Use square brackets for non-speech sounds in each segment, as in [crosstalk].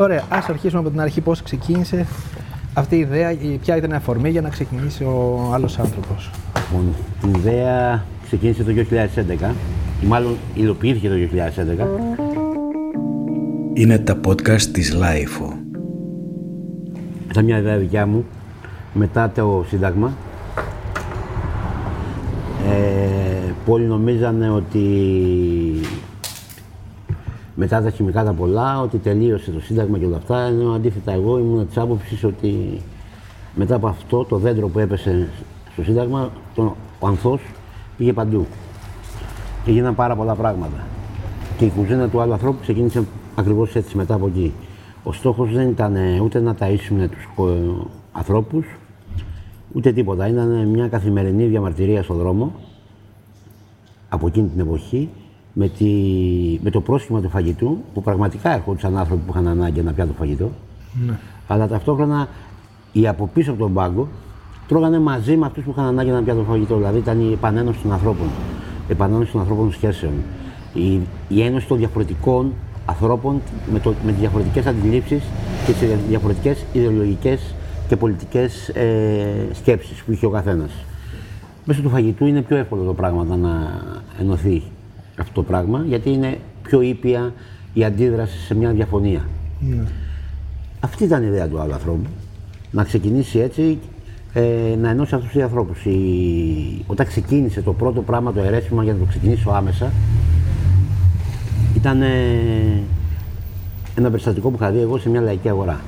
Ωραία, ας αρχίσουμε από την αρχή πώς ξεκίνησε αυτή η ιδέα, ποια ήταν η αφορμή για να ξεκινήσει ο άλλος άνθρωπος; Λοιπόν, την ιδέα ξεκίνησε το 2011, ή μάλλον υλοποιήθηκε το 2011. Είναι τα podcast της LIFO. Ήταν μια ιδέα δικιά μου μετά το Σύνταγμα. Ε, πολλοί νομίζανε ότι μετά τα χημικά τα πολλά, ότι τελείωσε το Σύνταγμα και όλα αυτά, ενώ αντίθετα εγώ ήμουν της άποψης ότι μετά από αυτό το δέντρο που έπεσε στο Σύνταγμα, το, ο ανθός πήγε παντού. Και γίνανε πάρα πολλά πράγματα. Και η κουζίνα του άλλου ανθρώπου ξεκίνησε ακριβώς έτσι μετά από εκεί. Ο στόχος δεν ήταν ούτε να ταΐσουν τους ανθρώπους, ούτε τίποτα. Ήταν μια καθημερινή διαμαρτυρία στον δρόμο από εκείνη την εποχή με, τη, με το πρόσχημα του φαγητού, που πραγματικά έρχονταν άνθρωποι που είχαν ανάγκη να πιάνουν το φαγητό, ναι. αλλά ταυτόχρονα οι από πίσω από τον πάγκο τρώγανε μαζί με αυτούς που είχαν ανάγκη να πιάνουν το φαγητό. Δηλαδή ήταν η επανένωση των ανθρώπων, η επανένωση των ανθρώπων σχέσεων, η, η ένωση των διαφορετικών ανθρώπων με, το, με τις διαφορετικές αντιλήψεις και τις διαφορετικές ιδεολογικές και πολιτικές ε, σκέψεις που είχε ο καθένας. Μέσω του φαγητού είναι πιο εύκολο το πράγμα να ενωθεί αυτό το πράγμα, γιατί είναι πιο ήπια η αντίδραση σε μια διαφωνία. Ναι. Αυτή ήταν η ιδέα του άλλου ανθρώπου. Να ξεκινήσει έτσι, ε, να ενώσει αυτούς τους ανθρώπους. Όταν ξεκίνησε το πρώτο πράγμα, το αιρέσιμο για να το ξεκινήσω άμεσα, ήταν ε, ένα περιστατικό που είχα δει εγώ σε μια λαϊκή αγορά.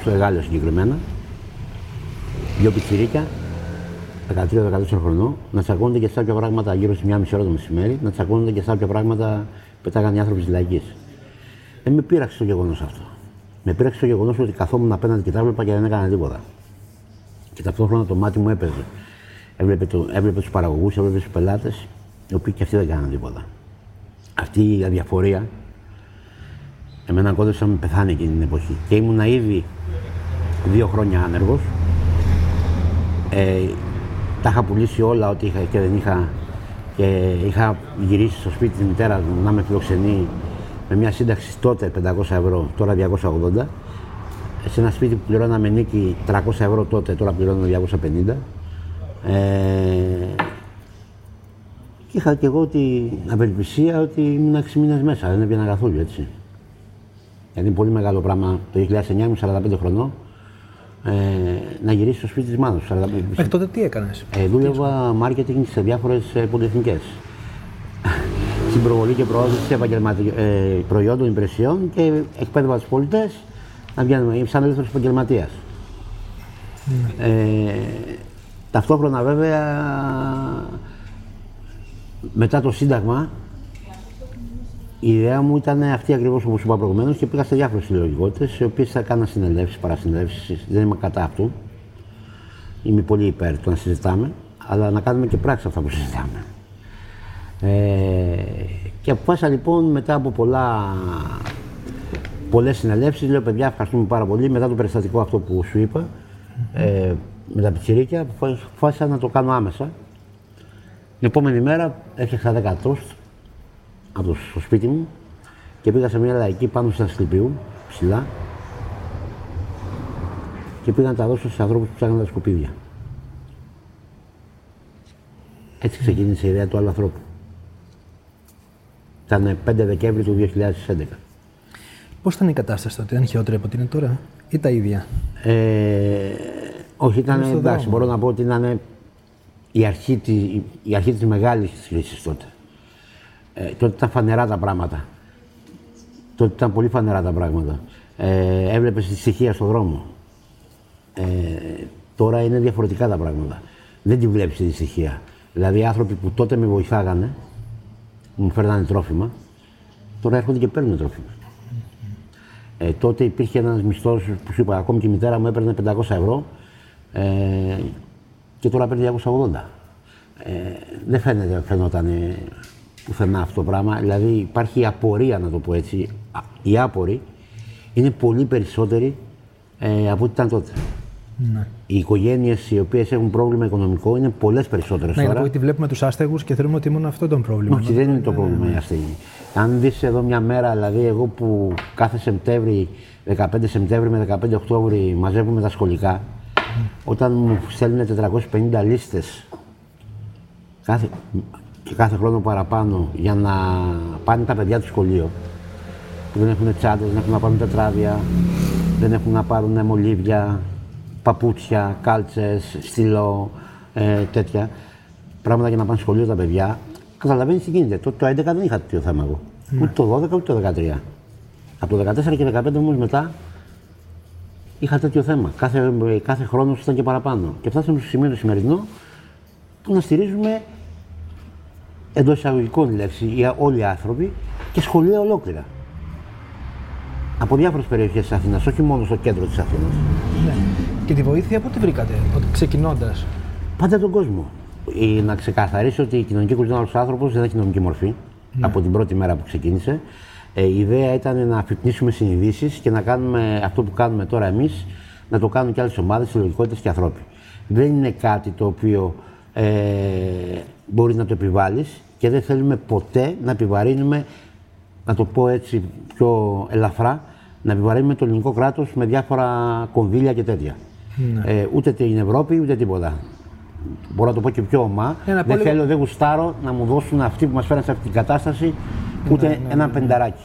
Στο Εγάλιο συγκεκριμένα. Δύο πιτσιρίκια 13-14 χρονών, να τσακώνονται και σε κάποια πράγματα γύρω στη μία μισή ώρα το μεσημέρι, να τσακώνονται και σε κάποια πράγματα πετάγανε οι άνθρωποι της λαϊκής. Δεν με πείραξε το γεγονός αυτό. Με πείραξε το γεγονός ότι καθόμουν απέναντι και τα έβλεπα και δεν έκανα τίποτα. Και ταυτόχρονα το μάτι μου έπαιζε. Έβλεπε, το, έβλεπε τους παραγωγούς, έβλεπε τους πελάτες, οι οποίοι και αυτοί δεν κάνανε τίποτα. Αυτή η αδιαφορία εμένα κόντεψε να με πεθάνει εκείνη την εποχή. Και ήμουν ήδη δύο χρόνια άνεργος. Ε, τα είχα πουλήσει όλα ό,τι είχα και δεν είχα. Και είχα γυρίσει στο σπίτι τη μητέρα μου να με φιλοξενεί με μια σύνταξη τότε 500 ευρώ, τώρα 280. Σε ένα σπίτι που πληρώναμε νίκη 300 ευρώ τότε, τώρα πληρώνω 250. Ε, και είχα και εγώ την απελπισία ότι ήμουν 6 μήνες μέσα, δεν έβγαινα καθόλου έτσι. Γιατί είναι πολύ μεγάλο πράγμα. Το 2009 ήμουν 45 χρονών ε, να γυρίσει στο σπίτι της μάνας τους. Μέχρι τότε τι έκανες; Ε, δούλευα marketing σε διάφορες πολυεθνικές. [laughs] Στην προβολή και προώθηση ε, προϊόντων, υπηρεσιών και εκπαίδευα τους πολίτε να βγαίνουμε σαν ελεύθερος επαγγελματίας. Ναι. Ε, ταυτόχρονα βέβαια μετά το Σύνταγμα η ιδέα μου ήταν αυτή ακριβώς όπως είπα προηγουμένως και πήγα σε διάφορες συλλογικότητες, οι οποίες θα κάνα συνελεύσεις, παρασυνελεύσεις. Δεν είμαι κατά αυτού. Είμαι πολύ υπέρ του να συζητάμε, αλλά να κάνουμε και πράξη αυτά που συζητάμε. Ε, και αποφάσισα λοιπόν μετά από πολλά, πολλές συνελεύσεις, λέω παιδιά ευχαριστούμε πάρα πολύ, μετά το περιστατικό αυτό που σου είπα, ε, με τα πιτσιρίκια, αποφάσισα να το κάνω άμεσα. Την επόμενη μέρα έφτιαξα 10 τόστ, από το σπίτι μου και πήγα σε μια λαϊκή πάνω στα Ασκληπιού, ψηλά και πήγα να τα δώσω σε ανθρώπους που ψάχναν τα σκουπίδια. Έτσι ξεκίνησε η ιδέα του άλλου ανθρώπου. Ήταν 5 Δεκέμβρη του 2011. Πώς ήταν η κατάσταση τότε, ήταν χειρότερη από ό,τι είναι τώρα ή τα ίδια; Ε, όχι, ήταν εντάξει, μπορώ να πω ότι ήταν η αρχή, η, η αρχή της μεγάλης κρίσης τότε. Ε, τότε ήταν φανερά τα πράγματα. Τότε ήταν πολύ φανερά τα πράγματα. Ε, Έβλεπες τη στοιχεία στον δρόμο. Ε, τώρα είναι διαφορετικά τα πράγματα. Δεν τη βλέπεις τη στοιχεία. Δηλαδή, άνθρωποι που τότε με βοηθάγανε, μου φέρνανε τρόφιμα, τώρα έρχονται και παίρνουν τρόφιμα. Ε, τότε υπήρχε ένας μισθός που σου είπα, ακόμη και η μητέρα μου έπαιρνε 500 ευρώ ε, και τώρα παίρνει 280. Ε, δεν φαίνεται, φαινόταν πουθενά αυτό το πράγμα. Δηλαδή υπάρχει η απορία, να το πω έτσι. Οι άποροι είναι πολύ περισσότεροι ε, από ό,τι ήταν τότε. Ναι. Οι οικογένειες οι οποίες έχουν πρόβλημα οικονομικό είναι πολλές περισσότερες ναι, τώρα. Ναι, γιατί βλέπουμε τους άστεγους και θεωρούμε ότι μόνο αυτό το πρόβλημα. Όχι, δεν είναι το πρόβλημα ναι, οι άστεγοι. Αν δεις εδώ μια μέρα, δηλαδή εγώ που κάθε Σεπτέμβρη, 15 Σεπτέμβρη με 15 Οκτώβρη μαζεύουμε τα σχολικά, όταν μου στέλνουν 450 λίστες κάθε, και κάθε χρόνο παραπάνω για να πάνε τα παιδιά του σχολείο, που δεν έχουν τσάντες, δεν έχουν να πάρουν τετράδια, δεν έχουν να πάρουν μολύβια, παπούτσια, κάλτσες, στυλό, ε, τέτοια πράγματα για να πάνε σχολείο τα παιδιά, καταλαβαίνεις τι γίνεται. Το, το 11 δεν είχα τέτοιο θέμα εγώ. Ναι. Ούτε το 12 ούτε το 13. Από το 14 και 15 όμως μετά είχα τέτοιο θέμα. Κάθε, κάθε χρόνος ήταν και παραπάνω. Και φτάσαμε στο σημείο το σημερινό που να στηρίζουμε εντός εισαγωγικών λέξη οι- όλοι οι άνθρωποι και σχολεία ολόκληρα. Από διάφορες περιοχές της Αθήνας, όχι μόνο στο κέντρο της Αθήνας. Ναι. Και τη βοήθεια πού τη βρήκατε, ξεκινώντας; Πάντα τον κόσμο. Ε, να ξεκαθαρίσω ότι η κοινωνική κουλτούρα του άνθρωπος δεν έχει κοινωνική μορφή από την πρώτη μέρα που ξεκίνησε. Ε, η ιδέα ήταν να αφυπνίσουμε συνειδήσεις και να κάνουμε αυτό που κάνουμε τώρα εμείς, να το κάνουν και άλλες ομάδες, συλλογικότητες και ανθρώποι. Δεν είναι κάτι το οποίο ε, μπορείς να το επιβάλλεις και δεν θέλουμε ποτέ να επιβαρύνουμε, να το πω έτσι πιο ελαφρά, να επιβαρύνουμε το ελληνικό κράτος με διάφορα κονδύλια και τέτοια. Ε, ούτε την Ευρώπη ούτε τίποτα. Μπορώ να το πω και πιο ομά. Ε, να πω δεν λίγο- θέλω, δεν γουστάρω να μου δώσουν αυτοί που μας φέραν σε αυτή την κατάσταση ούτε ένα πενταράκι.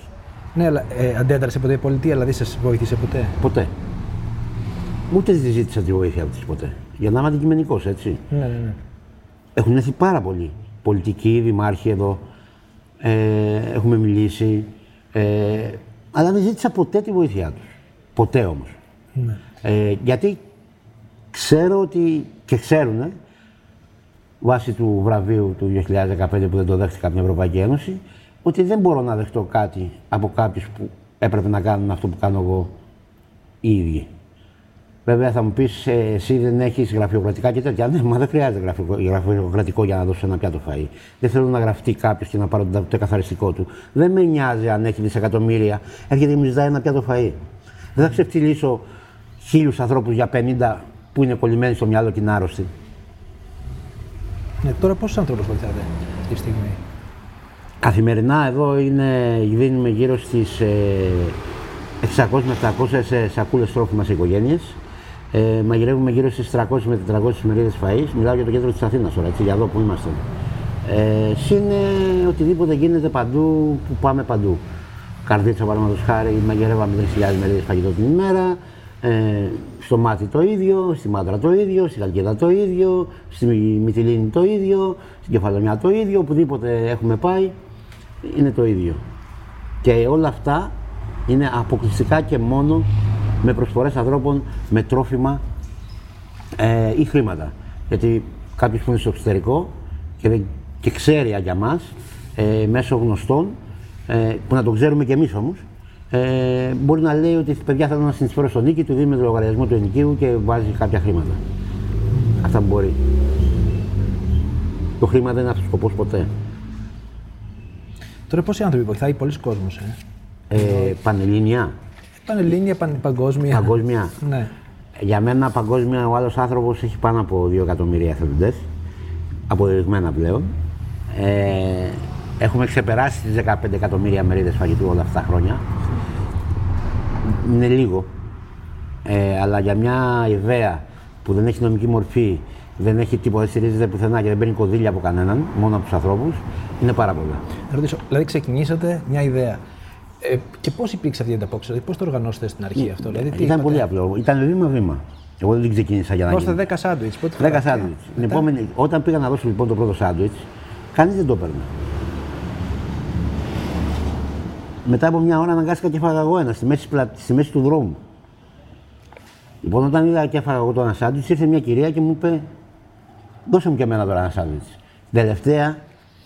Ναι, αλλά ε, αντέδρασε ποτέ η πολιτεία, δηλαδή σας βοήθησε ποτέ; Ποτέ. Ούτε τη ζήτησα τη βοήθεια τη ποτέ. Για να είμαι αντικειμενικός, έτσι. Ναι, ναι, ναι. Έχουν έρθει πάρα πολλοί πολιτικοί, δημάρχοι εδώ. Ε, έχουμε μιλήσει. Ε, αλλά δεν ζήτησα ποτέ τη βοήθειά τους. Ποτέ όμως. Ναι. Ε, γιατί ξέρω ότι και ξέρουν βάσει του βραβείου του 2015 που δεν το δέχτηκα από την Ευρωπαϊκή Ένωση ότι δεν μπορώ να δεχτώ κάτι από κάποιους που έπρεπε να κάνουν αυτό που κάνω εγώ οι ίδιοι. Βέβαια θα μου πεις, εσύ δεν έχεις γραφειοκρατικά και τέτοια. Ναι, μα δεν χρειάζεται γραφειο- γραφειοκρατικό για να δώσω ένα πιάτο φαΐ. Δεν θέλω να γραφτεί κάποιος και να πάρω το το καθαριστικό του. Δεν με νοιάζει αν έχει δισεκατομμύρια. Έρχεται και μου ζητάει ένα πιάτο φαΐ. Δεν θα ξεφτυλίσω χίλιους ανθρώπους για 50 που είναι κολλημένοι στο μυαλό και είναι άρρωστοι. ναι. Τώρα πόσους άνθρωπου βοηθάτε αυτή τη στιγμή; Καθημερινά εδώ είναι, δίνουμε γύρω στις ε, 600 με 700 ε, σακούλες τρόφιμα σε οικογένειες. Ε, μαγειρεύουμε γύρω στις 300 με 400 μερίδες φαΐς. Μιλάω για το κέντρο της Αθήνας τώρα, έτσι, για εδώ που είμαστε. Ε, συν ε, οτιδήποτε γίνεται παντού, που πάμε παντού. Καρδίτσα, παραδείγματος χάρη, μαγειρεύαμε 3.000 μερίδες φαγητό την ημέρα. Ε, στο Μάτι το ίδιο, στη Μάτρα το ίδιο, στη Καλκίδα το ίδιο, στη Μυτιλίνη το ίδιο, στην Κεφαλονιά το ίδιο, οπουδήποτε έχουμε πάει είναι το ίδιο. Και όλα αυτά είναι αποκλειστικά και μόνο με προσφορές ανθρώπων με τρόφιμα ε, ή χρήματα. Γιατί κάποιος που είναι στο εξωτερικό και, δεν, και ξέρει για μας, ε, μέσω γνωστών, ε, που να το ξέρουμε και εμείς όμως, ε, μπορεί να λέει ότι παιδιά θέλω να συνεισφέρω στον νίκη, του δίνουμε το λογαριασμό του ενοικίου και βάζει κάποια χρήματα. Αυτά μπορεί. Το χρήμα δεν είναι αυτός ο σκοπός ποτέ. Τώρα πόσοι άνθρωποι βοηθάει, πολλοί κόσμος. Ε. Ε, πανελλήνια, Πανελλήνια, παν, παγκόσμια. παγκόσμια. Ναι. Για μένα παγκόσμια ο άλλος άνθρωπος έχει πάνω από 2 εκατομμύρια εθελοντές, αποδεδειγμένα πλέον. Ε, έχουμε ξεπεράσει τις 15 εκατομμύρια μερίδες φαγητού όλα αυτά τα χρόνια. Είναι λίγο, ε, αλλά για μια ιδέα που δεν έχει νομική μορφή, δεν έχει τίποτα, δεν στηρίζεται πουθενά και δεν παίρνει κονδύλια από κανέναν, μόνο από τους ανθρώπους, είναι πάρα πολλά. Να ρωτήσω, δηλαδή ξεκινήσατε μια ιδέα. Ε, και πώς υπήρξε αυτή η ανταπόκριση, δηλαδή πώς το οργανώσατε στην αρχή αυτό, δηλαδή τι Ήταν είπατε; πολύ απλό. Ήταν βήμα-βήμα. Εγώ δεν ξεκίνησα για να γίνει. Δώστε 10 σάντουιτ. Πότε 10 σάντουιτ. Την επόμενη, όταν πήγα να δώσω λοιπόν το πρώτο σάντουιτ, κανείς δεν το έπαιρνε. Μετά από μια ώρα αναγκάστηκα και έφαγα εγώ ένα στη μέση, πλα- στη μέση του δρόμου. Λοιπόν, όταν είδα και έφαγα εγώ το ένα σάντουιτ, ήρθε μια κυρία και μου είπε: Δώσε μου και εμένα τώρα ένα σάντουιτ. Τελευταία,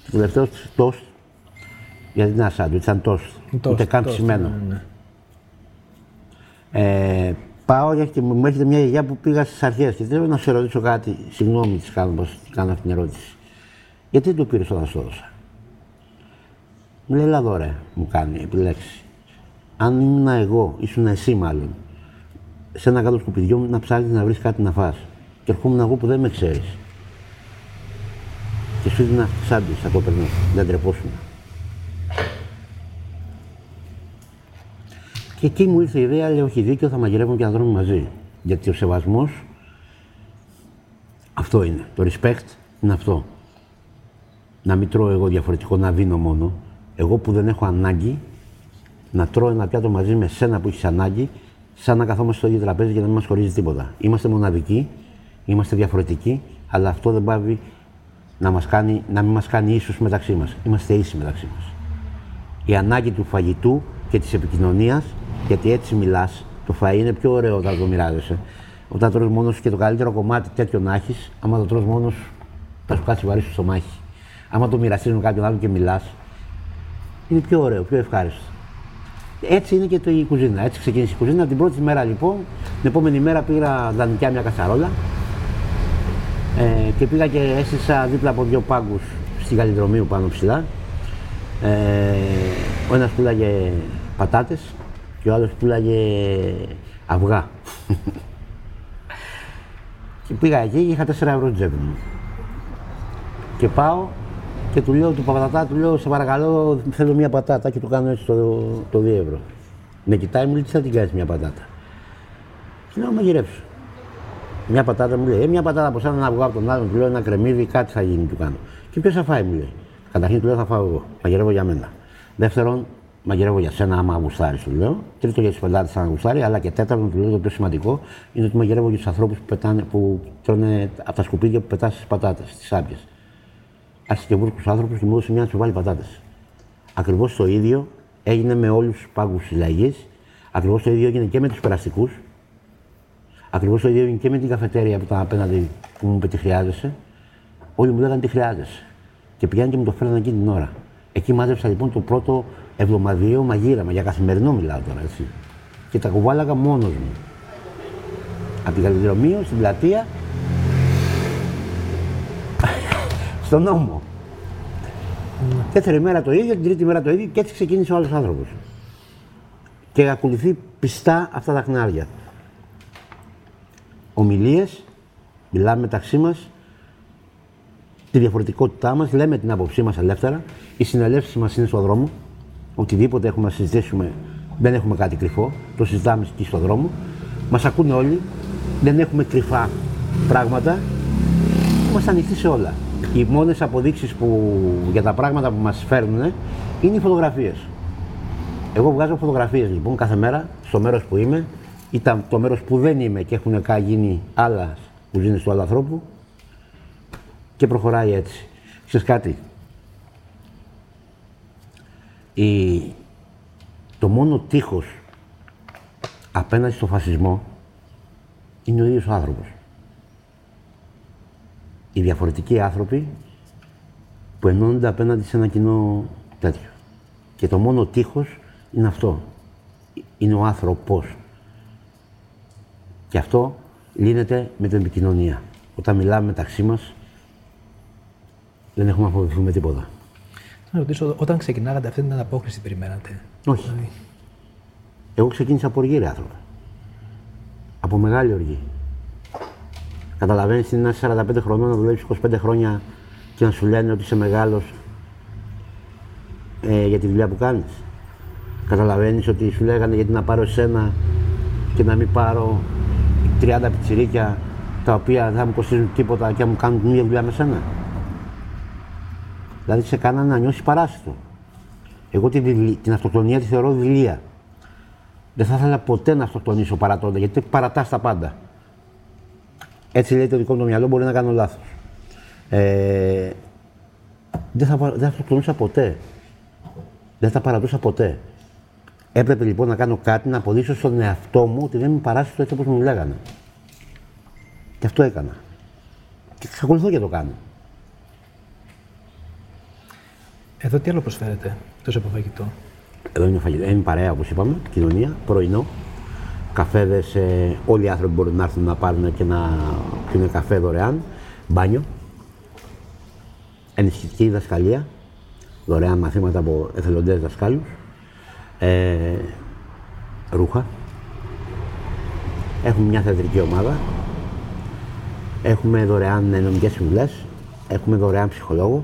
το τελευταίος τόστ, γιατί δεν ήταν σάντουιτ, ήταν τόστ. Τόστ, Ούτε καν τόστ, ψημένο. ναι, ναι. Ε, πάω και μου έρχεται μια γιαγιά που πήγα στις αρχές και θέλω να σε ρωτήσω κάτι. Συγγνώμη, της κάνω, πως κάνω αυτή την ερώτηση. Γιατί δεν το πήρες όταν σου το έδωσα; Μου λέει, έλα εδώ ρε, μου κάνει επιλέξει. Αν ήμουν εγώ, ήσουν εσύ μάλλον, σε ένα κάτω σκουπιδιό μου να ψάχνεις να βρεις κάτι να φας. Και ερχόμουν εγώ που δεν με ξέρεις. Και σου έδινα σάντουιτς, θα το παίρνω. Δεν τρεπόσουν. Και εκεί μου ήρθε η ιδέα, λέω: Όχι δίκιο, θα μαγειρεύουμε και θα τρώμε μαζί. Γιατί ο σεβασμός αυτό είναι. Το respect είναι αυτό. Να μην τρώω εγώ διαφορετικό, να δίνω μόνο. Εγώ που δεν έχω ανάγκη να τρώω ένα πιάτο μαζί με σένα που έχεις ανάγκη, σαν να καθόμαστε στο ίδιο τραπέζι και να μην μας χωρίζει τίποτα. Είμαστε μοναδικοί, είμαστε διαφορετικοί, αλλά αυτό δεν πάβει να, μας κάνει, να μην μας κάνει ίσους μεταξύ μας. Είμαστε ίσοι μεταξύ μας. Η ανάγκη του φαγητού και της επικοινωνίας, γιατί έτσι μιλάς, το φαΐ είναι πιο ωραίο όταν το μοιράζεσαι. Όταν τρως μόνος σου και το καλύτερο κομμάτι τέτοιο να έχεις, άμα το τρως μόνος σου, θα σου κάτσει βαρύ στο στομάχι. Άμα το μοιραστείς με κάποιον άλλο και μιλάς, είναι πιο ωραίο, πιο ευχάριστο. Έτσι είναι και το η κουζίνα. Έτσι ξεκίνησε η κουζίνα. Την πρώτη μέρα λοιπόν, την επόμενη μέρα πήγα δανεικά μια κατσαρόλα ε, και πήγα και έστησα δίπλα από δύο πάγκους στη Γαλλιδρομίου πάνω ψηλά. Ε, ο ένας πουλάγε πατάτες και ο άλλος πουλάγε αυγά. και πήγα εκεί και είχα 4 ευρώ τσέπη μου. Και πάω και του λέω του πατατά, του λέω σε παρακαλώ θέλω μια πατάτα και του κάνω έτσι το, το 2 ευρώ. Με κοιτάει μου λέει τι θα την κάνεις μια πατάτα; Και λέω μαγειρέψω. Μια πατάτα μου λέει, ε, μια πατάτα από σένα να βγω από τον άλλον, του λέω ένα κρεμμύδι, κάτι θα γίνει, του κάνω. Και ποιος θα φάει, μου λέει. Καταρχήν του λέω θα φάω εγώ. Μαγειρεύω για μένα. Δεύτερον, μαγειρεύω για σένα, άμα γουστάρεις, του λέω. Τρίτον, για του πελάτες, αν γουστάρει. Αλλά και τέταρτον, του λέω το πιο σημαντικό είναι ότι μαγειρεύω για τους ανθρώπους που, πετάνε, που τρώνε από τα σκουπίδια που πετάς στις πατάτες, στις άπιες. Άρχισε και βούρκου άνθρωπος και μου έδωσε μια να του βάλει πατάτες. Ακριβώς το ίδιο έγινε με όλους τους πάγκου της λαγή. Ακριβώς το ίδιο έγινε και με τους περαστικούς. Ακριβώς το ίδιο έγινε και με την καφετέρια που ήταν απέναντι που μου είπε τι χρειάζεσαι. Όλοι μου λέγανε τι χρειάζεσαι. Και πηγαίνουν και μου το φέρναν εκείνη την ώρα. Εκεί μάζεψα λοιπόν το πρώτο εβδομαδιαίο μαγείρεμα, για καθημερινό μιλάω τώρα έτσι. Και τα κουβάλαγα μόνος μου. Από την καλλιδρομείο στην πλατεία στον νόμο. Mm. Δεύτερη μέρα το ίδιο, την τρίτη μέρα το ίδιο και έτσι ξεκίνησε ο άλλο άνθρωπος. Και ακολουθεί πιστά αυτά τα χνάρια. Ομιλίες, μιλάμε μεταξύ μας, τη διαφορετικότητά μας, λέμε την άποψή μας ελεύθερα. Οι συνελεύσεις μας είναι στον δρόμο. Οτιδήποτε έχουμε να συζητήσουμε, δεν έχουμε κάτι κρυφό. Το συζητάμε εκεί στον δρόμο. Μας ακούνε όλοι. Δεν έχουμε κρυφά πράγματα. Είμαστε ανοιχτοί σε όλα οι μόνες αποδείξεις για τα πράγματα που μας φέρνουν είναι οι φωτογραφίες. Εγώ βγάζω φωτογραφίες λοιπόν κάθε μέρα στο μέρος που είμαι ή το μέρος που δεν είμαι και έχουν γίνει άλλα κουζίνε του άλλου ανθρώπου και προχωράει έτσι. Ξέρεις κάτι, η... το μόνο τείχος απέναντι στο φασισμό είναι ο ίδιος ο άνθρωπος οι διαφορετικοί άνθρωποι που ενώνονται απέναντι σε ένα κοινό τέτοιο. Και το μόνο τείχος είναι αυτό. Είναι ο άνθρωπος. Και αυτό λύνεται με την επικοινωνία. Όταν μιλάμε μεταξύ μας, δεν έχουμε να φοβηθούμε τίποτα. Να ρωτήσω, όταν ξεκινάγατε αυτή την ανταπόκριση, περιμένατε; Όχι. Δηλαδή... Εγώ ξεκίνησα από οργή, ρε άνθρωπε. Από μεγάλη οργή. Καταλαβαίνεις είναι ένας 45 χρονών να δουλεύει 25 χρόνια και να σου λένε ότι είσαι μεγάλος ε, για τη δουλειά που κάνεις. Καταλαβαίνεις ότι σου λέγανε γιατί να πάρω εσένα και να μην πάρω 30 πιτσιρίκια τα οποία δεν μου κοστίζουν τίποτα και μου κάνουν την ίδια δουλειά με σένα. Δηλαδή σε κάνανε να νιώσει παράσιτο. Εγώ την, την αυτοκτονία τη θεωρώ δηλία. Δεν θα ήθελα ποτέ να αυτοκτονήσω παρατώντα γιατί παρατά τα πάντα. Έτσι λέει το δικό μου το μυαλό, μπορεί να κάνω λάθος. Ε, δεν θα, δεν θα ποτέ. Δεν θα παρατούσα ποτέ. Έπρεπε λοιπόν να κάνω κάτι να αποδείξω στον εαυτό μου ότι δεν μου παράσει το έτσι όπως μου λέγανε. Και αυτό έκανα. Και εξακολουθώ και το κάνω. Εδώ τι άλλο προσφέρετε, τόσο από φαγητό. Εδώ είναι φαγητό. Είναι παρέα, όπως είπαμε, κοινωνία, πρωινό καφέδες, ε, όλοι οι άνθρωποι μπορούν να έρθουν να πάρουν και να πιούν καφέ δωρεάν. Μπάνιο. Ενισχυτική δασκαλία. Δωρεάν μαθήματα από εθελοντές δασκάλους. Ε, ρούχα. Έχουμε μια θεατρική ομάδα. Έχουμε δωρεάν νομικέ συμβουλές. Έχουμε δωρεάν ψυχολόγο.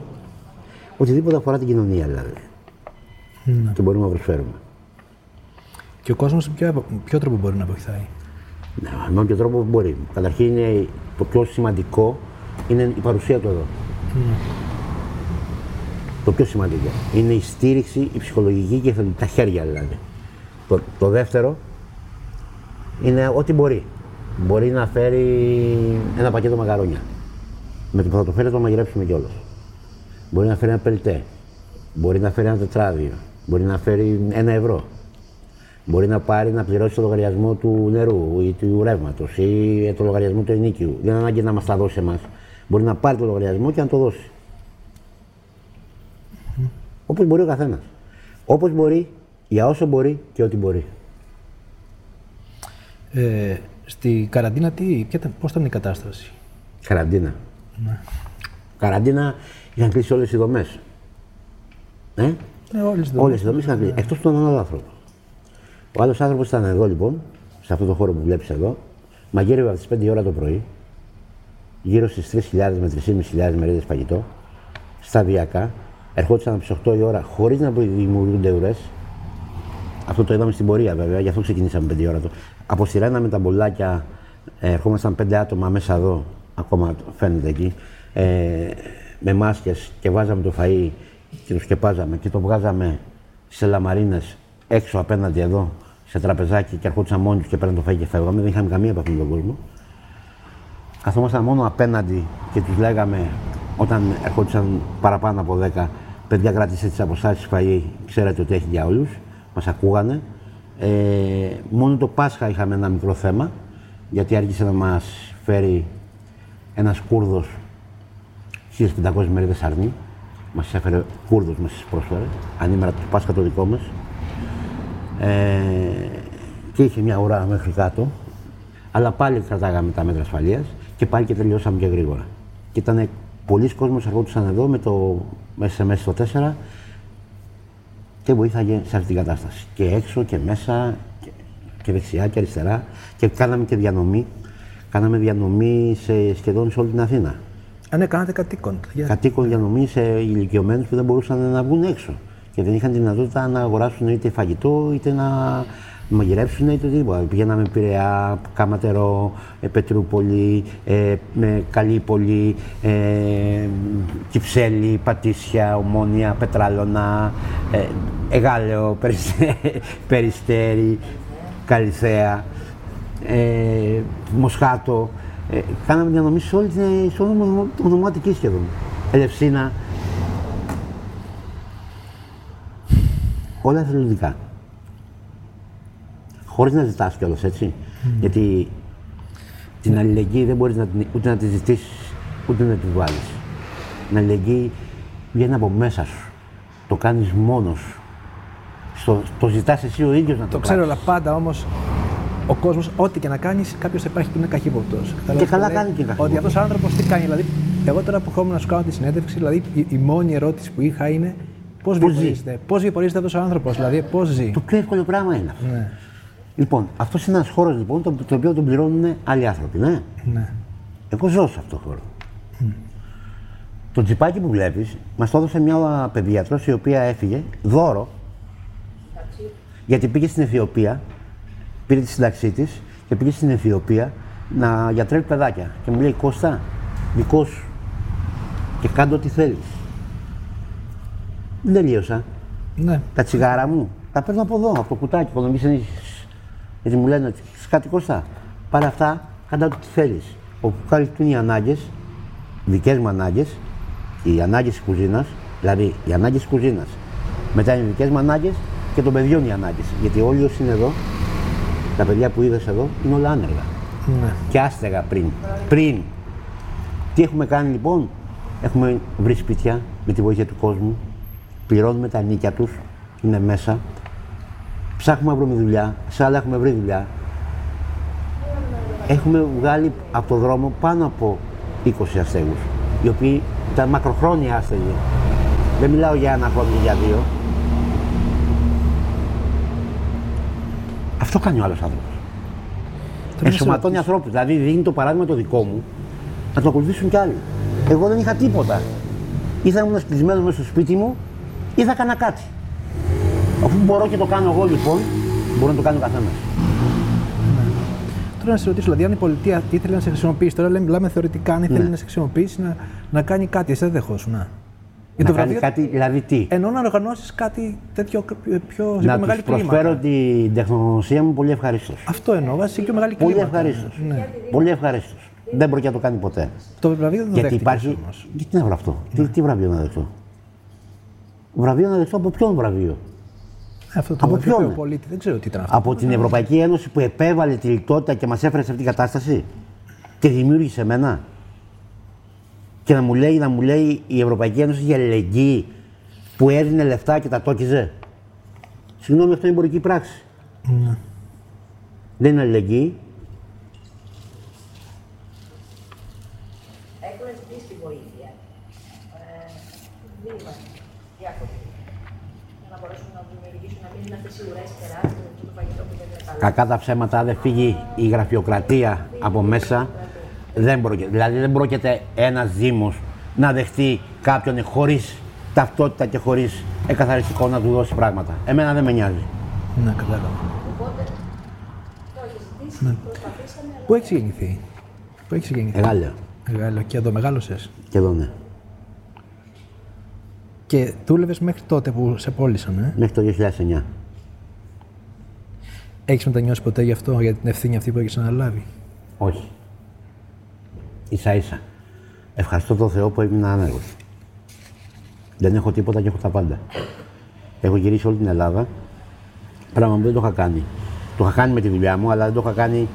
Οτιδήποτε αφορά την κοινωνία δηλαδή. Ναι. Και μπορούμε να προσφέρουμε. Και ο κόσμος με ποιο, ποιο τρόπο μπορεί να βοηθάει; Ναι, με όποιο τρόπο μπορεί. Καταρχήν είναι το πιο σημαντικό είναι η παρουσία του εδώ. Το πιο σημαντικό. Είναι η στήριξη, η ψυχολογική και τα χέρια δηλαδή. Το, το δεύτερο είναι ό,τι μπορεί. Μπορεί να φέρει ένα πακέτο μακαρόνια. Με το που θα το φέρει θα το μαγειρέψουμε κιόλας. Μπορεί να φέρει ένα πελτέ. Μπορεί να φέρει ένα τετράδιο. Μπορεί να φέρει ένα ευρώ. Μπορεί να πάρει να πληρώσει το λογαριασμό του νερού ή του ρεύματος ή το λογαριασμό του ενίκιου. Δεν είναι ανάγκη να μας τα δώσει εμάς. Μπορεί να πάρει το λογαριασμό και να το δώσει. Mm. Όπως μπορεί ο καθένας. Όπως μπορεί, για όσο μπορεί και ό,τι μπορεί. Ε, στη καραντίνα, τι, πώς ήταν η κατάσταση; Καραντίνα. Ναι. Καραντίνα είχαν κλείσει όλες οι δομές. Ε; Ναι, όλες οι δομές είχαν κλείσει. Ναι. Εκτός του έναν άλλο άνθρωπο. Ο άλλος άνθρωπος ήταν εδώ λοιπόν, σε αυτό το χώρο που βλέπεις εδώ, μαγείρευε από τις 5 ώρα το πρωί, γύρω στις 3.000 με 3.500 μερίδες φαγητό, σταδιακά, ερχόντουσαν από τις 8 η ώρα χωρίς να δημιουργούνται ουρές. Αυτό το είδαμε στην πορεία βέβαια, γι' αυτό ξεκινήσαμε 5 ώρα. Το. Αποστηρέναμε τα μπολάκια, ε, ερχόμασταν 5 άτομα μέσα εδώ, ακόμα φαίνεται εκεί, ε, με μάσκες και βάζαμε το φαΐ και το σκεπάζαμε και το βγάζαμε σε λαμαρίνες έξω απέναντι εδώ σε τραπεζάκι και ερχόντουσαν μόνοι τους και παίρναν το φαγητό και φεύγαμε. Δεν είχαμε καμία επαφή με τον κόσμο. Καθόμασταν μόνο απέναντι και τους λέγαμε όταν ερχόντουσαν παραπάνω από 10, παιδιά κράτησε τις αποστάσεις φαΐ, ξέρετε ότι έχει για όλους. Μας ακούγανε. Ε, μόνο το Πάσχα είχαμε ένα μικρό θέμα, γιατί άρχισε να μας φέρει ένας Κούρδος 1500 μερίδες αρνί. Μας έφερε Κούρδος, μα πρόσφερες. Ανήμερα το Πάσχα το δικό μας. Ε, και είχε μια ουρά μέχρι κάτω. Αλλά πάλι κρατάγαμε τα μέτρα ασφαλείας και πάλι και τελειώσαμε και γρήγορα. Και ήταν πολλοί κόσμοι ερχόντουσαν εδώ με το μέσα μέσα στο 4 και βοήθαγε σε αυτή την κατάσταση. Και έξω και μέσα και, και δεξιά και αριστερά και κάναμε και διανομή. Κάναμε διανομή σε, σχεδόν σε όλη την Αθήνα. Αν ναι, κάνατε κατοίκον. Κατοίκον διανομή σε ηλικιωμένους που δεν μπορούσαν να βγουν έξω και δεν είχαν τη δυνατότητα να αγοράσουν είτε φαγητό είτε να μαγειρέψουν είτε οτιδήποτε. Πηγαίναμε Πειραιά, Κάματερο, ε, Πετρούπολη, ε, με Καλύπολη, ε, Κυψέλη, Πατήσια, Ομόνια, Πετράλωνα, ε, Εγάλεο, Περιστέρι, Καλυθέα, ε, Μοσχάτο. Ε, κάναμε διανομή σε όλη την ονομάτικη σχεδόν. Ελευσίνα, όλα εθελοντικά. Χωρίς να ζητάς κιόλας έτσι. Γιατί την αλληλεγγύη δεν μπορείς ούτε να τη ζητήσεις ούτε να τη βάλεις. Την αλληλεγγύη βγαίνει από μέσα σου. Το κάνεις μόνος σου. Στο, το ζητάς εσύ ο ίδιος να το, το ξέρω, αλλά πάντα όμως ο κόσμος, ό,τι και να κάνεις, κάποιος θα υπάρχει που είναι καχύποπτος. Και καλά κάνει και καχύποπτο. Ότι αυτό ο άνθρωπος τι κάνει. Δηλαδή, εγώ τώρα που έχω να σου κάνω τη συνέντευξη, δηλαδή η, η μόνη ερώτηση που είχα είναι Πώς βιοπορίζεται, πώς βιοπορίζεται αυτός ο άνθρωπος, δηλαδή πώς ζει. Το πιο εύκολο πράγμα είναι αυτό. Ναι. Λοιπόν, αυτός είναι ένας χώρος λοιπόν, το, το οποίο τον πληρώνουν άλλοι άνθρωποι, ναι. ναι. Εγώ ζω σε αυτό το χώρο. Mm. Το τζιπάκι που βλέπεις, μας το έδωσε μια παιδίατρο η οποία έφυγε δώρο. Γιατί πήγε στην Αιθιοπία, πήρε τη σύνταξή της και πήγε στην Αιθιοπία να γιατρεύει παιδάκια. Και μου λέει Κώστα, δικός σου. Και κάντο ό,τι θέλεις. Δεν τελείωσα. Ναι. Τα τσιγάρα μου τα παίρνω από εδώ, από το κουτάκι. Όταν μπει Γιατί μου λένε κάτι κοστά. Πάρε αυτά, κάντα ό,τι θέλεις. Όπου καλύπτουν οι ανάγκες, δικές μου ανάγκες, οι ανάγκες της κουζίνας, δηλαδή οι ανάγκες της κουζίνας. Μετά είναι οι δικές μου ανάγκες και των παιδιών οι ανάγκες. Γιατί όλοι όσοι είναι εδώ, τα παιδιά που είδες εδώ, είναι όλα άνεργα. Ναι. Και άστεγα πριν. Πριν. Τι έχουμε κάνει λοιπόν, έχουμε βρει σπίτια με τη βοήθεια του κόσμου, πληρώνουμε τα νίκια τους, είναι μέσα. Ψάχνουμε να βρούμε δουλειά, σε άλλα έχουμε βρει δουλειά. Έχουμε βγάλει από το δρόμο πάνω από 20 αστέγους, οι οποίοι ήταν μακροχρόνια άστεγοι. Δεν μιλάω για ένα χρόνο για δύο. Αυτό κάνει ο άλλος άνθρωπος. Ενσωματώνει ανθρώπους. Δηλαδή δίνει το παράδειγμα το δικό μου να το ακολουθήσουν κι άλλοι. Εγώ δεν είχα τίποτα. Ήρθα ήμουν μέσα στο σπίτι μου ή θα έκανα κάτι. Αφού μπορώ και το κάνω εγώ λοιπόν, Μπορεί να το κάνει ο καθένας. Τώρα να σε ρωτήσω, δηλαδή, αν η πολιτεία ήθελε να σε χρησιμοποιήσει, τώρα λέμε, μιλάμε θεωρητικά, αν ήθελε Ναι. να σε χρησιμοποιήσει να, να κάνει κάτι, εσύ δεν δεχόσουν. Να. Για Να το κάνει βραβείο, κάτι, δηλαδή τι; ενώ να οργανώσεις κάτι τέτοιο πιο, πιο σε να πιο μεγάλη του προσφέρω κλίμακα. την τεχνογνωσία μου πολύ ευχαρίστως. Αυτό εννοώ, βάσει σε πιο μεγάλη Πολύ κλίμακα. ευχαρίστως. Ναι. Πολύ ευχαρίστως. Δεν μπορεί να το κάνει ποτέ. Το βραβείο δεν το Γιατί δέχτηκες υπάρχει. όμως. Γιατί να βρω αυτό. Τι, τι βραβείο να δεχτώ; Βραβείο να δεχτώ από ποιον βραβείο; Αυτό το Από Ευρωπαίο ποιον; πολίτη, δεν ξέρω τι ήταν αυτό. Από την Ευρωπαϊκή Ένωση που επέβαλε τη λιτότητα και μας έφερε σε αυτήν την κατάσταση; Και δημιούργησε εμένα; Και να μου λέει, να μου λέει η Ευρωπαϊκή Ένωση για αλληλεγγύη που έδινε λεφτά και τα τόκιζε. Συγγνώμη, αυτό είναι εμπορική πράξη. Δεν είναι αλληλεγγύη. Έχουν ζητήσει τη βοήθεια. Ε, δεν είμαστε διάφοροι. Για να μπορέσουν να δημιουργήσουν, να μην είναι αυτές οι ουρές τεράστιε και το φαγητό που δεν είναι καλό. Κακά τα ψέματα, αν δεν φύγει η γραφειοκρατία από μέσα, δεν πρόκειται. Δηλαδή δεν πρόκειται ένας Δήμος να δεχτεί κάποιον χωρίς ταυτότητα και χωρίς εκαθαριστικό να του δώσει πράγματα. Εμένα δεν με νοιάζει. Ναι, κατάλαβα. Οπότε το έχει ζητήσει, προσπαθήσαμε, αλλά Πού έχεις γεννηθεί, Πού έχεις γεννηθεί; Εγάλια. Μεγάλο. Και εδώ μεγάλωσες. Και εδώ ναι. Και δούλευες μέχρι τότε που σε πώλησαν, ε; Μέχρι το 2009. Έχεις μετανιώσει ποτέ γι' αυτό, για την ευθύνη αυτή που έχεις αναλάβει; Όχι. Ίσα ίσα. Ευχαριστώ τον Θεό που έμεινα άνεργος. Δεν έχω τίποτα και έχω τα πάντα. Έχω γυρίσει όλη την Ελλάδα. Πράγμα που δεν το είχα κάνει. Το είχα κάνει με τη δουλειά μου, αλλά δεν το είχα κάνει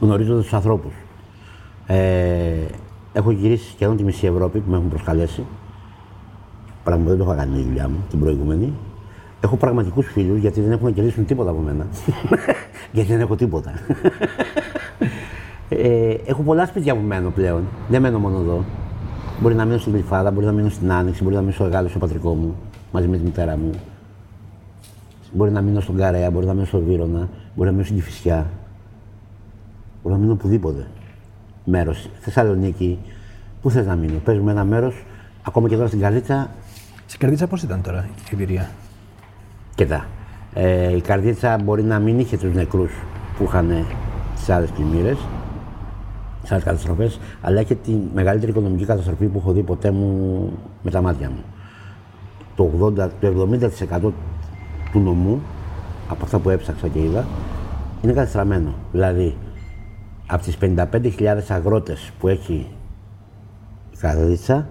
γνωρίζοντας τους ανθρώπους. Ε, έχω γυρίσει σχεδόν τη μισή Ευρώπη που με έχουν προσκαλέσει. Πράγμα που δεν το είχα κάνει με τη δουλειά μου την προηγούμενη. Έχω πραγματικούς φίλους γιατί δεν έχουν να κερδίσουν τίποτα από μένα. [laughs] γιατί δεν έχω τίποτα. Ε, έχω πολλά σπίτια που μένω πλέον. Δεν μένω μόνο εδώ. Μπορεί να μείνω στην Γλυφάδα, μπορεί να μείνω στην Άνοιξη, μπορεί να μείνω στο Εγάλο, στο πατρικό μου, μαζί με τη μητέρα μου. Μπορεί να μείνω στον Καρέα, μπορεί να μείνω στο Βύρονα, μπορεί να μείνω στην Κηφισιά. Μπορεί να μείνω οπουδήποτε. Μέρος. Θεσσαλονίκη. Πού θες να μείνω. Παίζουμε ένα μέρος, ακόμα και τώρα στην Καρδίτσα. Σε καρδίτσα πώς ήταν τώρα η εμπειρία; Κοιτά. Ε, η Καρδίτσα μπορεί να μην είχε τους νεκρούς που είχαν τις άλλες πλημμύρες, τι άλλε καταστροφές, αλλά είχε τη μεγαλύτερη οικονομική καταστροφή που έχω δει ποτέ μου με τα μάτια μου. Το, 80, το 70% του νομού, από αυτά που έψαξα και είδα, είναι καταστραμμένο. Δηλαδή, από τις 55.000 αγρότες που έχει η Καρδίτσα,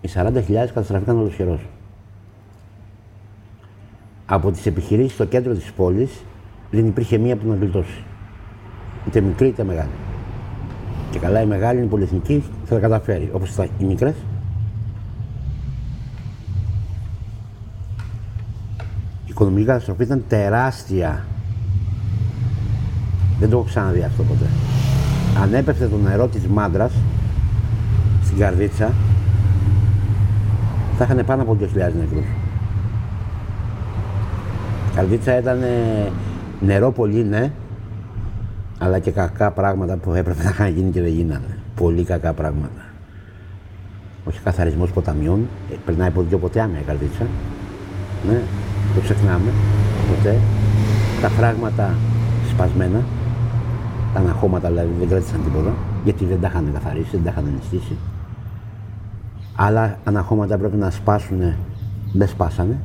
οι 40.000 καταστραφήκαν ολοσχερός. Από τις επιχειρήσεις στο κέντρο της πόλης δεν υπήρχε μία που να γλιτώσει. Είτε μικρή είτε μεγάλη. Και καλά η μεγάλη είναι πολυεθνική, θα τα καταφέρει. Όπως τα, οι μικρές. Η οικονομική καταστροφή ήταν τεράστια. Δεν το έχω ξαναδεί αυτό ποτέ. Αν έπεφτε το νερό της Μάντρας στην Καρδίτσα, θα είχαν πάνω από 2.000 νεκρούς. Η Καρδίτσα ήταν ε, νερό πολύ, ναι, αλλά και κακά πράγματα που έπρεπε να γίνει και δεν γίνανε. Πολύ κακά πράγματα. Όχι καθαρισμό ποταμιών, ε, περνάει από δύο ποτάμια η Καρδίτσα. Ναι, το ξεχνάμε ποτέ. Τα φράγματα σπασμένα, τα αναχώματα δηλαδή δεν κράτησαν τίποτα, γιατί δεν τα είχαν καθαρίσει, δεν τα είχαν ενιστήσει. Άλλα αναχώματα πρέπει να σπάσουν, δεν σπάσανε.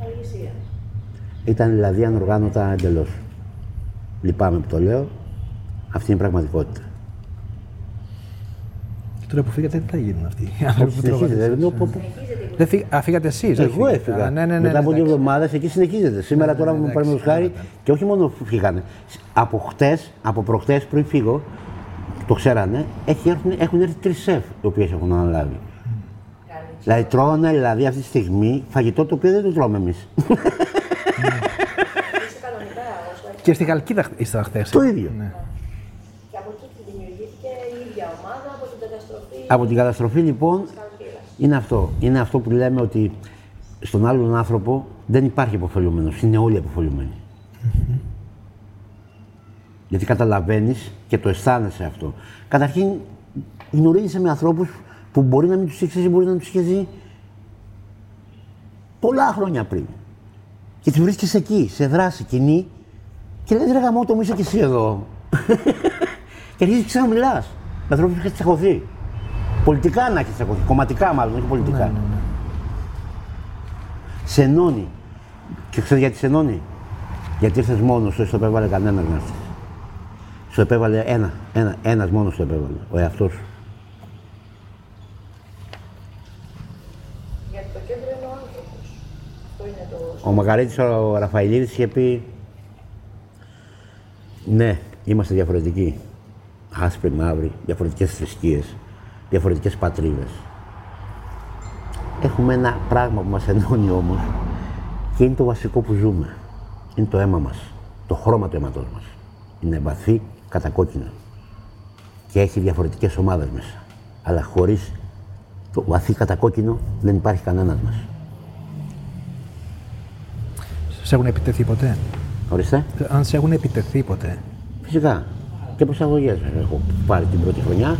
αναλυσία. Ήταν δηλαδή ανοργάνωτα εντελώς. Λυπάμαι που το λέω. Αυτή είναι η πραγματικότητα. Και τώρα που φύγατε, τι θα γίνουν αυτοί; [laughs] Οι άνθρωποι που Συνεχίζεται. τρώγανε. Δεν, πω- πω- Δεν φύγα... Α, φύγατε εσείς. Εγώ έφυγα. Ναι, ναι, ναι, Μετά από δύο εντάξει. εβδομάδες εκεί συνεχίζεται. Σήμερα τώρα μου εντάξει, παραδείγματο χάρη και όχι μόνο φύγανε. Από χτες, από προχτές πριν φύγω, το ξέρανε, έχει έρθουν, έχουν έρθει τρεις σεφ οι οποίες έχουν αναλάβει. Δηλαδή τρώνε δηλαδή αυτή τη στιγμή φαγητό το οποίο δεν το τρώμε εμείς. Είσαι κανονικά όσο Και στη Χαλκίδα ήσταν χθες. το ίδιο. Και από εκεί δημιουργήθηκε η ίδια ομάδα από την καταστροφή Από την καταστροφή λοιπόν της Καλκίδας. είναι αυτό. Είναι αυτό που λέμε ότι στον άλλον άνθρωπο δεν υπάρχει υποφελούμενο. Είναι όλοι υποφελούμενοι. Γιατί καταλαβαίνεις και το αισθάνεσαι αυτό. Καταρχήν γνωρίζεσαι με ανθρώπους που μπορεί να μην τους έχει μπορεί να τους είχες δει πολλά χρόνια πριν. Και τη βρίσκεις εκεί, σε δράση κοινή, και λέει: Ρε γαμό, το μου είσαι και εσύ εδώ. [laughs] και αρχίζεις και ξαναμιλάς. Με ανθρώπους που έχει τσακωθεί. Πολιτικά να έχεις τσακωθεί. Κομματικά μάλλον, όχι πολιτικά. Ναι, ναι, ναι. Σε ενώνει. Και ξέρεις γιατί σε ενώνει. Γιατί ήρθες μόνος σου, στο επέβαλε κανένας να έρθει. Σου επέβαλε ένα, ένα, ένας μόνος σου επέβαλε, ο εαυτός σου. Γιατί το κέντρο είναι ο άνθρωπος. Αυτό είναι το. Ο Μακαρίτης ο Ραφαηλίδης είχε πει ναι, είμαστε διαφορετικοί. Άσπροι, μαύροι, διαφορετικές θρησκείες, διαφορετικές πατρίδες. Έχουμε ένα πράγμα που μας ενώνει όμως και είναι το βασικό που ζούμε. Είναι το αίμα μας, το χρώμα του αίματός μας. Είναι βαθύ κατακόκκινο και έχει διαφορετικές ομάδες μέσα. Αλλά χωρίς το βαθύ κατακόκκινο δεν υπάρχει κανένας μας. Σε έχουν επιτεθεί ποτέ; Ορίστε. Αν σε έχουν επιτεθεί ποτέ; Φυσικά. Και προσαγωγές έχω πάρει την πρώτη χρονιά.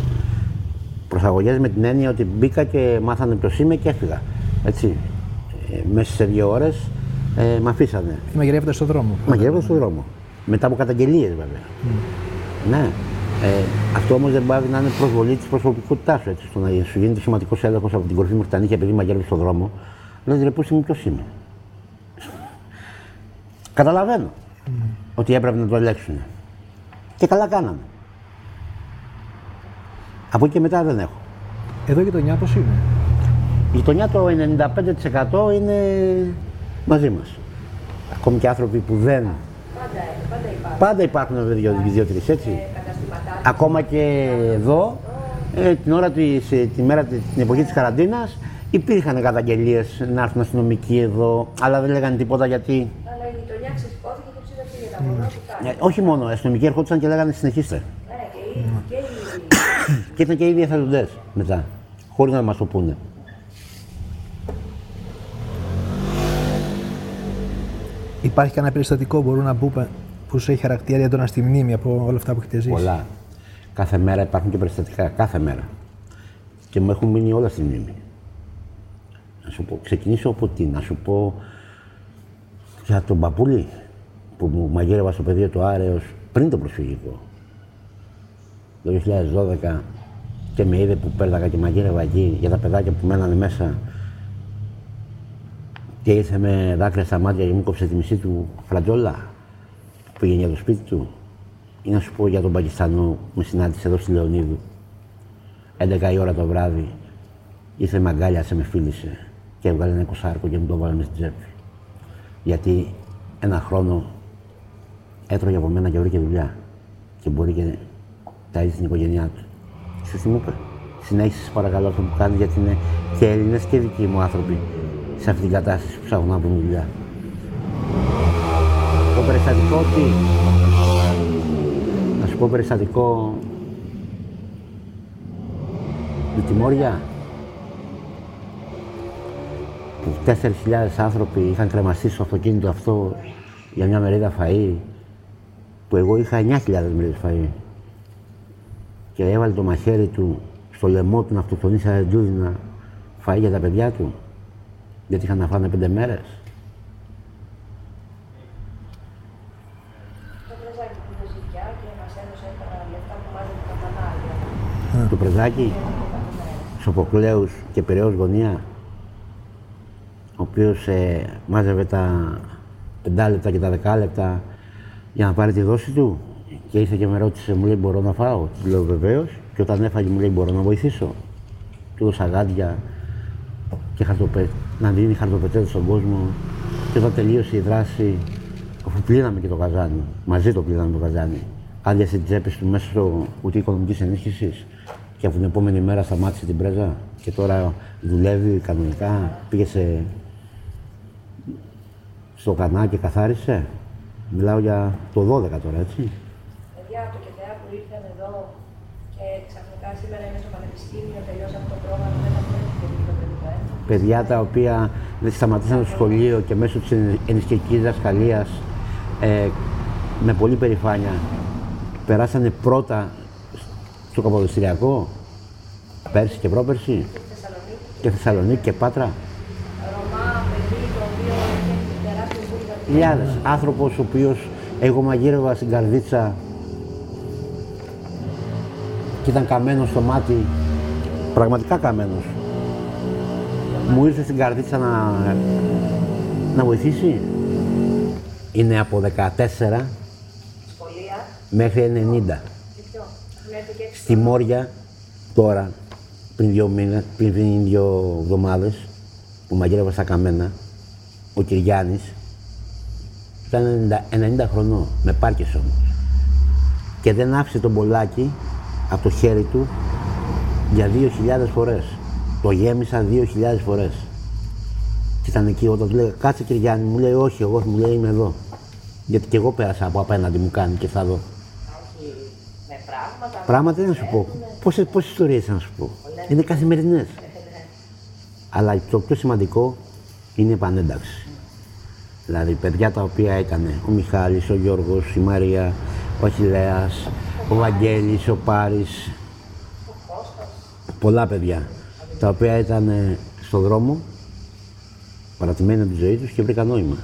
Προσαγωγές με την έννοια ότι μπήκα και μάθανε ποιος είμαι και έφυγα. Έτσι. Ε, μέσα σε δύο ώρες ε, με αφήσανε. Μαγειρεύοντας στον δρόμο. Μαγειρεύω στον δρόμο. Μετά από καταγγελίες βέβαια. Ναι. Ε, αυτό όμως δεν πάει να είναι προσβολή της προσωπικότητάς σου. Έτσι, στο να σου γίνεται σχηματικό έλεγχος από την κορυφή μέχρι τα νύχια επειδή μαγειρεύεις στον δρόμο. Λες ρε, πούς είμαι, ποιος είμαι. Καταλαβαίνω ότι έπρεπε να το ελέγξουν. Και καλά κάναμε. Από εκεί και μετά δεν έχω. Εδώ και το νιά πώς είναι; Η γειτονιά το 95% είναι μαζί μας. Ακόμη και άνθρωποι που δεν. Πάντα, πάντα υπάρχουν. Πάντα υπάρχουν δύο- δύο-τρεις έτσι. Καταστηματάρχη. Ακόμα και εδώ, ε, την ώρα της, ε, τη μέρα, της- την εποχή της καραντίνας, υπήρχαν καταγγελίες να έρθουν αστυνομικοί εδώ, αλλά δεν λέγανε τίποτα γιατί. Αλλά η γειτονιά ξεσηκώθηκε και ψήφισε για τα μωρά που κάνει. ε, όχι μόνο, οι αστυνομικοί ερχόντουσαν και λέγανε συνεχίστε. Ναι, και οι- και οι- Και ήταν και οι ίδιοι εθελοντές μετά, χωρίς να μας το πούνε. Υπάρχει κανένα περιστατικό μπορούμε να πούμε που σου έχει χαρακτήρα έντονα στη μνήμη από όλα αυτά που έχετε ζήσει; Πολλά. Κάθε μέρα υπάρχουν και περιστατικά, κάθε μέρα. Και μου έχουν μείνει όλα στη μνήμη. Να σου πω, ξεκινήσω από τι, να σου πω για τον παππούλη που μου μαγείρευα στο πεδίο του Άρεος πριν το προσφυγικό. Το 2012 και με είδε που πέρναγα και μαγείρευα εκεί για τα παιδάκια που μένανε μέσα και ήρθε με δάκρυα στα μάτια και μου κόψε τη μισή του φρατζόλα που πήγαινε για το σπίτι του. Ή να σου πω για τον Πακιστανό που με συνάντησε εδώ στη Λεωνίδου. 11 η ώρα το βράδυ ήρθε με αγκάλιασε, με φίλησε και έβγαλε ένα κοσάρκο και μου το βάλε μες στην τσέπη. Γιατί ένα χρόνο έτρωγε από μένα και βρήκε δουλειά. Και μπορεί και ταΐζει την οικογένειά του. Ξέρεις τι μου είπε. Συνέχισε παρακαλώ αυτό που κάνει γιατί είναι και Έλληνες και δικοί μου άνθρωποι σε αυτή την κατάσταση που ψάχνουν να βρουν δουλειά. Το περιστατικό τι; Να σου πω περιστατικό με τη Μόρια που 4.000 άνθρωποι είχαν κρεμαστεί στο αυτοκίνητο αυτό για μια μερίδα φαΐ που εγώ είχα 9.000 μερίδες φαΐ και έβαλε το μαχαίρι του στο λαιμό του να αυτοκτονήσει αεντούδινα φαΐ για τα παιδιά του γιατί είχαν να φάνε πέντε μέρες. Το πρεζάκι που είναι ζητιά και μας έδωσε τα λεφτά που μάζευε τα κανάλια. Το πρεζάκι, Σοφοκλέους και Πειραιός Γωνία, ο οποίος ε, μάζευε τα πεντάλεπτα και τα δεκάλεπτα για να πάρει τη δόση του και ήρθε και με ρώτησε, μου λέει μπορώ να φάω; Του λέω βεβαίως και όταν έφαγε μου λέει μπορώ να βοηθήσω. Του έδωσα γάντια και χαρτοπε... να δίνει χαρτοπετέδες στον κόσμο και όταν τελείωσε η δράση, αφού πλήραμε και το καζάνι, μαζί το πλήραμε το καζάνι, άδειασε τι τσέπε του μέσα στο κουτί οικονομικής ενίσχυσης και από την επόμενη μέρα σταμάτησε την πρέζα και τώρα δουλεύει κανονικά, πήγε σε... στο κανά και καθάρισε. Μιλάω για το 12 τώρα, έτσι. Παιδιά από το ΚΕΤΕΑ που ήρθαν εδώ και ξαφνικά σήμερα είναι στο πανεπιστήμιο, τελειώσαμε το πρόγραμμα, δεν θα πρέπει το παιδιά. ε. παιδιά τα οποία δεν σταματήσαν το σχολείο και μέσω της ενισχυτικής δασκαλίας ε, με πολύ περηφάνεια περάσανε πρώτα στο Καποδιστριακό πέρσι και πρόπερσι Θεσσαλονίκη, και Θεσσαλονίκη και Πάτρα. Ρωμά, παιδί το οποίο έχει τεράστιο βούλγαρο Χιλιάδες. Άνθρωπος ο οποίος εγώ μαγείρευα στην καρδίτσα και ήταν καμένος στο μάτι, πραγματικά καμένος. Μου ήρθε στην καρδίτσα να, να βοηθήσει. Είναι από 14 Σχολεία. μέχρι 90. Και ποιο; Μέχρι και έξι. Στη Μόρια τώρα, πριν δύο μήνες, πριν, πριν δύο εβδομάδες, που μαγείρευα στα καμένα, ο Κυριάννης ήταν 90, 90 χρονών, με Πάρκεσον. Και δεν άφησε τον μπολάκι από το χέρι του για 2.000 φορές. Το γέμισα 2.000 φορές. Και ήταν εκεί όταν του λέει κάτσε Κυριάννη, μου λέει όχι, εγώ μου λέει είμαι εδώ. Γιατί και εγώ πέρασα από απέναντι μου κάνει και θα δω. Όχι με πράγματα. Πράγματα δεν να σου πω. Πόσες, πόσες ιστορίες να σου πω. Είναι καθημερινές. Αλλά το πιο σημαντικό είναι η επανένταξη. Δηλαδή, παιδιά τα οποία έκανε ο Μιχάλης, ο Γιώργος, η Μαρία, ο Αχιλέας, ο Βαγγέλης, ο Πάρης, πολλά παιδιά, τα οποία ήταν ε, στον δρόμο, παρατημένοι από τη ζωή τους και βρήκαν νόημα.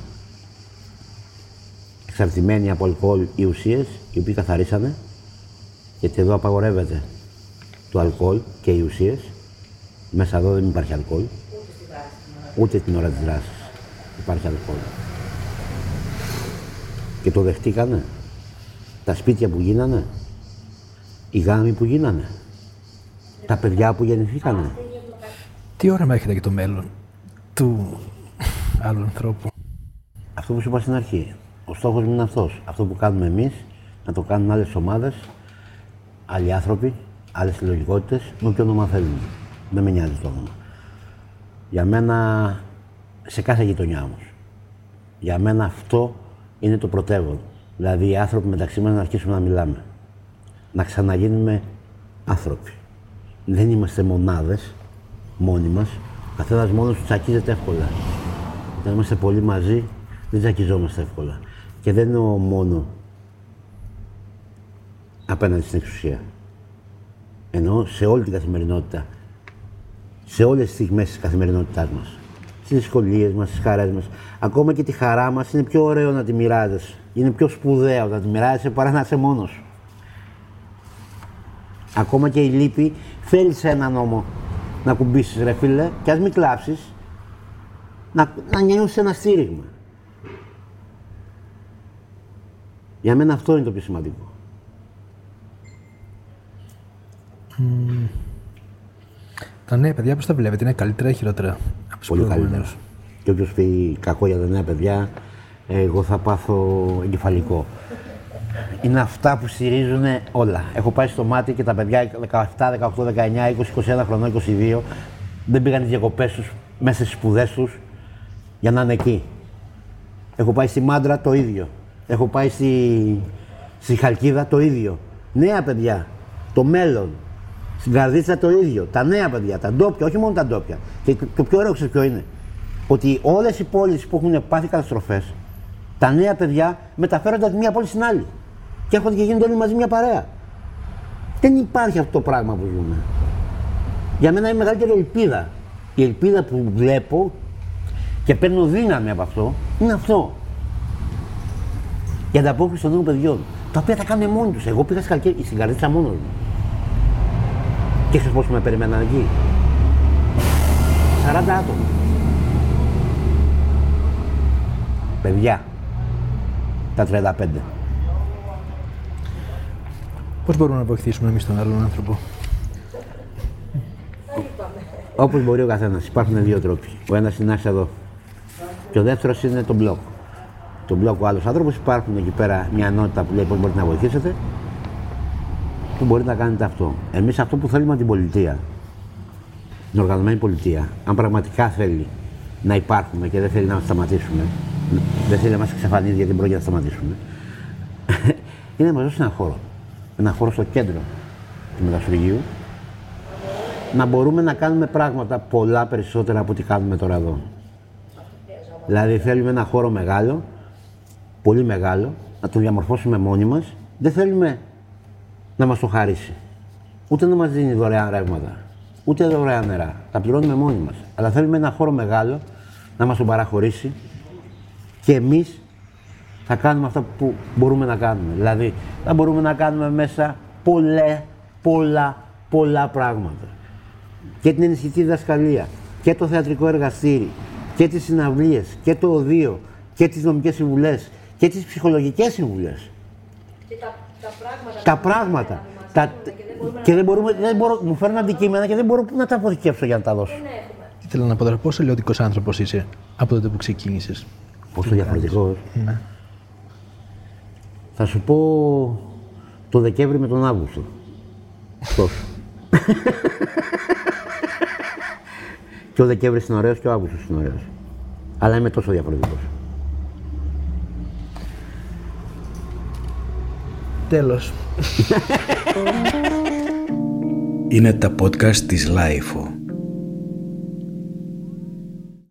Εξαρτημένοι από αλκοόλ ή ουσίες, οι οποίοι καθαρίσανε, γιατί εδώ απαγορεύεται το αλκοόλ και οι ουσίες. Μέσα εδώ δεν υπάρχει αλκοόλ. Ούτε την ώρα της δράσης υπάρχει αλκοόλ. Και το δεχτήκανε. Τα σπίτια που γίνανε. Οι γάμοι που γίνανε. Τα παιδιά που γεννηθήκανε. Τι όραμα έχετε για το μέλλον του άλλου ανθρώπου; Αυτό που σου είπα στην αρχή. Ο στόχος μου είναι αυτός. Αυτό που κάνουμε εμείς, να το κάνουν άλλες ομάδες, άλλοι άνθρωποι, άλλες συλλογικότητες, με όποιο όνομα θέλουν. Δεν με νοιάζει το όνομα. Για μένα, σε κάθε γειτονιά όμως. Για μένα αυτό είναι το πρωτεύον. Δηλαδή οι άνθρωποι μεταξύ μας να αρχίσουμε να μιλάμε. Να ξαναγίνουμε άνθρωποι. Δεν είμαστε μονάδες μόνοι μας. Ο καθένας μόνος του τσακίζεται εύκολα. Όταν είμαστε πολύ μαζί, δεν τσακιζόμαστε εύκολα. Και δεν εννοώ μόνο απέναντι στην εξουσία. Εννοώ σε όλη την καθημερινότητα. Σε όλες τις στιγμές της καθημερινότητάς μας. Στις δυσκολίες μας, στις χαρές μας. Ακόμα και τη χαρά μας είναι πιο ωραίο να τη μοιράζεσαι. Είναι πιο σπουδαίο να τη μοιράζεσαι παρά να είσαι μόνος σου. Ακόμα και η λύπη θέλεις σε έναν νόμο να κουμπίσεις ρε φίλε και ας μην κλάψεις να, να νιώσεις ένα στήριγμα. Για μένα αυτό είναι το πιο σημαντικό. Τα νέα παιδιά πώς τα βλέπετε, είναι καλύτερα ή χειρότερα από τους Πολύ προηγούμενους; καλύτερα. Και όποιος πει κακό για τα νέα παιδιά, εγώ θα πάθω εγκεφαλικό. Είναι αυτά που στηρίζουν όλα. Έχω πάει στο μάτι και τα παιδιά 17, 18, 19, 20, 21 χρονών, 22 δεν πήγαν τις διακοπές τους μέσα στις σπουδές τους για να είναι εκεί. Έχω πάει στη Μάντρα το ίδιο. Έχω πάει στη, στη Χαλκίδα το ίδιο. Νέα παιδιά. Το μέλλον. Στην Καρδίτσα το ίδιο. Τα νέα παιδιά, τα ντόπια, όχι μόνο τα ντόπια. Και το πιο ωραίο ξέρεις ποιο είναι; Ότι όλες οι πόλεις που έχουν πάθει καταστροφές, τα νέα παιδιά μεταφέρονται από τη μία πόλη στην άλλη. Και έρχονται και γίνονται όλοι μαζί μια παρέα. Δεν υπάρχει αυτό το πράγμα που ζούμε. Για μένα είναι η μεγαλύτερη ελπίδα. Η ελπίδα που βλέπω και παίρνω δύναμη από αυτό είναι αυτό. Η ανταπόκριση των νέων παιδιών. Τα οποία τα κάνουν μόνοι τους. Εγώ πήγα στην Καλκέ- στην καρδίτσα μόνος μου. Και ξέρεις πόσο με περιμέναν εκεί; 40 άτομα. Παιδιά. Τα 35. Πώς μπορούμε να βοηθήσουμε εμείς τον άλλον άνθρωπο; Όπως μπορεί ο καθένας. Υπάρχουν δύο τρόποι. Ο ένας είναι να είσαι εδώ. Και ο δεύτερος είναι το μπλοκ. Το μπλοκ ο άλλος άνθρωπος. Υπάρχουν εκεί πέρα μια ενότητα που λέει πώς μπορείτε να βοηθήσετε. Και μπορείτε να κάνετε αυτό. Εμείς αυτό που θέλουμε από την πολιτεία, την οργανωμένη πολιτεία, αν πραγματικά θέλει να υπάρχουμε και δεν θέλει να μα σταματήσουμε, δεν θέλει να μας εξαφανίζει γιατί πρόκειται να σταματήσουμε, [laughs] είναι να μας δώσει ένα χώρο. Ένα χώρο στο κέντρο του μετασουργείου, να μπορούμε να κάνουμε πράγματα πολλά περισσότερα από ό,τι κάνουμε τώρα εδώ. Δηλαδή θέλουμε ένα χώρο μεγάλο, πολύ μεγάλο, να τον διαμορφώσουμε μόνοι μας. Δεν θέλουμε να μας το χαρίσει. Ούτε να μας δίνει δωρεάν ρεύματα, ούτε δωρεάν νερά. Τα πληρώνουμε μόνοι μας. Αλλά θέλουμε ένα χώρο μεγάλο να μας τον παραχωρήσει και εμείς θα κάνουμε αυτά που μπορούμε να κάνουμε. Δηλαδή, θα μπορούμε να κάνουμε μέσα πολλά, πολλά, πολλά πράγματα. Και την ενισχυτή διδασκαλία, και το θεατρικό εργαστήρι, και τις συναυλίες, και το οδείο, και τις νομικές συμβουλές, και τις ψυχολογικές συμβουλές. Και τα, τα πράγματα. Τα που πράγματα. μας Τα... δίνουν Και δεν μπορούμε, δεν μπορώ, μου φέρνουν αντικείμενα και δεν μπορώ να τα αποθηκεύσω για να τα δώσω. Δεν έχουμε. Ήθελα να πω τώρα πόσο λιωτικό άνθρωπος είσαι από τότε που ξεκίνησες. Πόσο διαφορετικός. Ναι. Θα σου πω το Δεκέμβρη με τον Αύγουστο. Τόσο. και ο Δεκέμβρης είναι ωραίος και ο Αύγουστος είναι ωραίος. Αλλά είμαι τόσο διαφορετικός. Τέλος. Είναι τα podcast της LiFO.